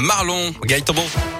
Marlon. Gaëtan Bon.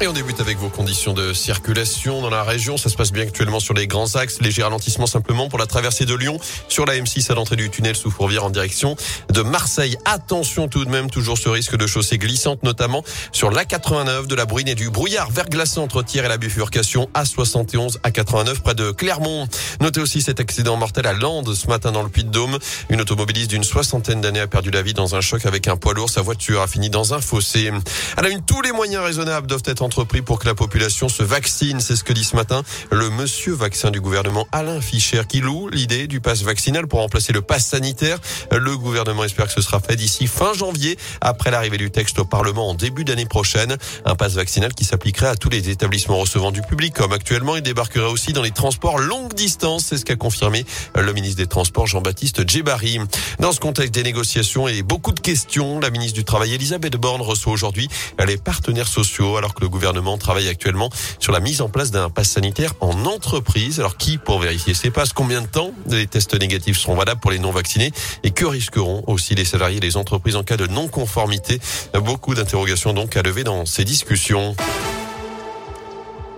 Et on débute avec vos conditions de circulation dans la région. Ça se passe bien actuellement sur les grands axes. Léger ralentissement simplement pour la traversée de Lyon sur la M6 à l'entrée du tunnel sous Fourvière en direction de Marseille. Attention tout de même, toujours ce risque de chaussée glissante, notamment sur l'A89 de la bruine et du brouillard verglaçant entre Thiers et la bifurcation A71 à 89 près de Clermont. Notez aussi cet accident mortel à Landes ce matin dans le Puy-de-Dôme. Une automobiliste d'une soixantaine d'années a perdu la vie dans un choc avec un poids lourd. Sa voiture a fini dans un fossé. À la une, tous les moyens raisonnables doivent être entrepris pour que la population se vaccine. C'est ce que dit ce matin le monsieur vaccin du gouvernement Alain Fischer qui loue l'idée du pass vaccinal pour remplacer le pass sanitaire. Le gouvernement espère que ce sera fait d'ici fin janvier après l'arrivée du texte au Parlement en début d'année prochaine. Un pass vaccinal qui s'appliquerait à tous les établissements recevant du public comme actuellement. Il débarquerait aussi dans les transports longue distance. C'est ce qu'a confirmé le ministre des Transports Jean-Baptiste Djebari. Dans ce contexte des négociations et beaucoup de questions, la ministre du Travail Elisabeth Borne reçoit aujourd'hui les partenaires sociaux alors que le gouvernement travaille actuellement sur la mise en place d'un pass sanitaire en entreprise. Alors qui pour vérifier ces passes Combien de temps les tests négatifs seront valables pour les non vaccinés Et que risqueront aussi les salariés et les entreprises en cas de non-conformité? Beaucoup d'interrogations donc à lever dans ces discussions.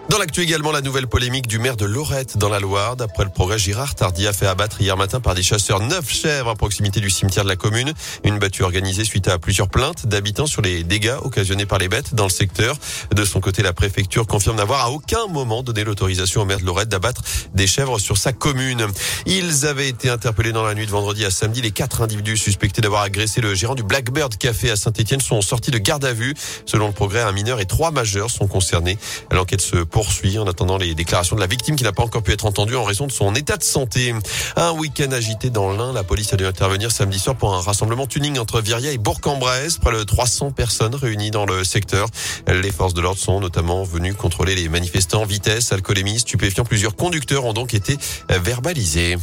Dans l'actu également, la nouvelle polémique du maire de Lorette dans la Loire. D'après le progrès, Girard Tardy a fait abattre hier matin par des chasseurs neuf chèvres à proximité du cimetière de la commune. Une battue organisée suite à plusieurs plaintes d'habitants sur les dégâts occasionnés par les bêtes dans le secteur. De son côté, la préfecture confirme n'avoir à aucun moment donné l'autorisation au maire de Lorette d'abattre des chèvres sur sa commune. Ils avaient été interpellés dans la nuit de vendredi à samedi. Les quatre individus suspectés d'avoir agressé le gérant du Blackbird Café à Saint-Etienne sont sortis de garde à vue. Selon le progrès, un mineur et trois majeurs sont concernés. L'enquête se poursuit en attendant les déclarations de la victime qui n'a pas encore pu être entendue en raison de son état de santé. Un week-end agité dans l'Ain, la police a dû intervenir samedi soir pour un rassemblement tuning entre Viria et Bourg-en-Bresse. Près de 300 personnes réunies dans le secteur. Les forces de l'ordre sont notamment venues contrôler les manifestants. Vitesse, alcoolémie, stupéfiants. Plusieurs conducteurs ont donc été verbalisés.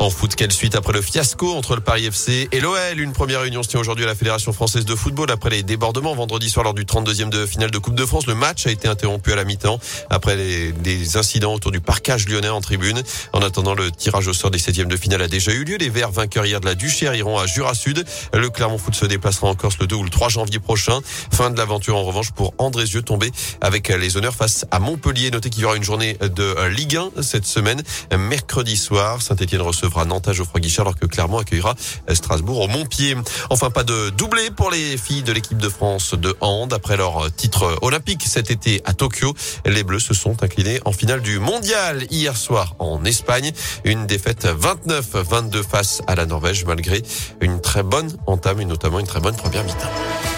En foot, quelle suite après le fiasco entre le Paris FC et l'OL Une première réunion se tient aujourd'hui à la Fédération française de football après les débordements vendredi soir lors du 32e de finale de Coupe de France. Le match a été interrompu à la mi-temps après les, des incidents autour du parcage lyonnais en tribune. En attendant, le tirage au sort des 7e de finale a déjà eu lieu. Les Verts vainqueurs hier de la Duchère iront à Jura Sud. Le Clermont Foot se déplacera en Corse le 2 ou le 3 janvier prochain. Fin de l'aventure en revanche pour Andrézieux tombé avec les honneurs face à Montpellier. Notez qu'il y aura une journée de Ligue 1 cette semaine. Mercredi soir, Saint-Etienne recevra recevra Nantes à Geoffroy Guichard alors que Clermont accueillera Strasbourg au Montpied. Enfin, pas de doublé pour les filles de l'équipe de France de hand. Après leur titre olympique cet été à Tokyo, les Bleus se sont inclinés en finale du mondial hier soir en Espagne. Une défaite 29-22 face à la Norvège malgré une très bonne entame et notamment une très bonne première mi-temps.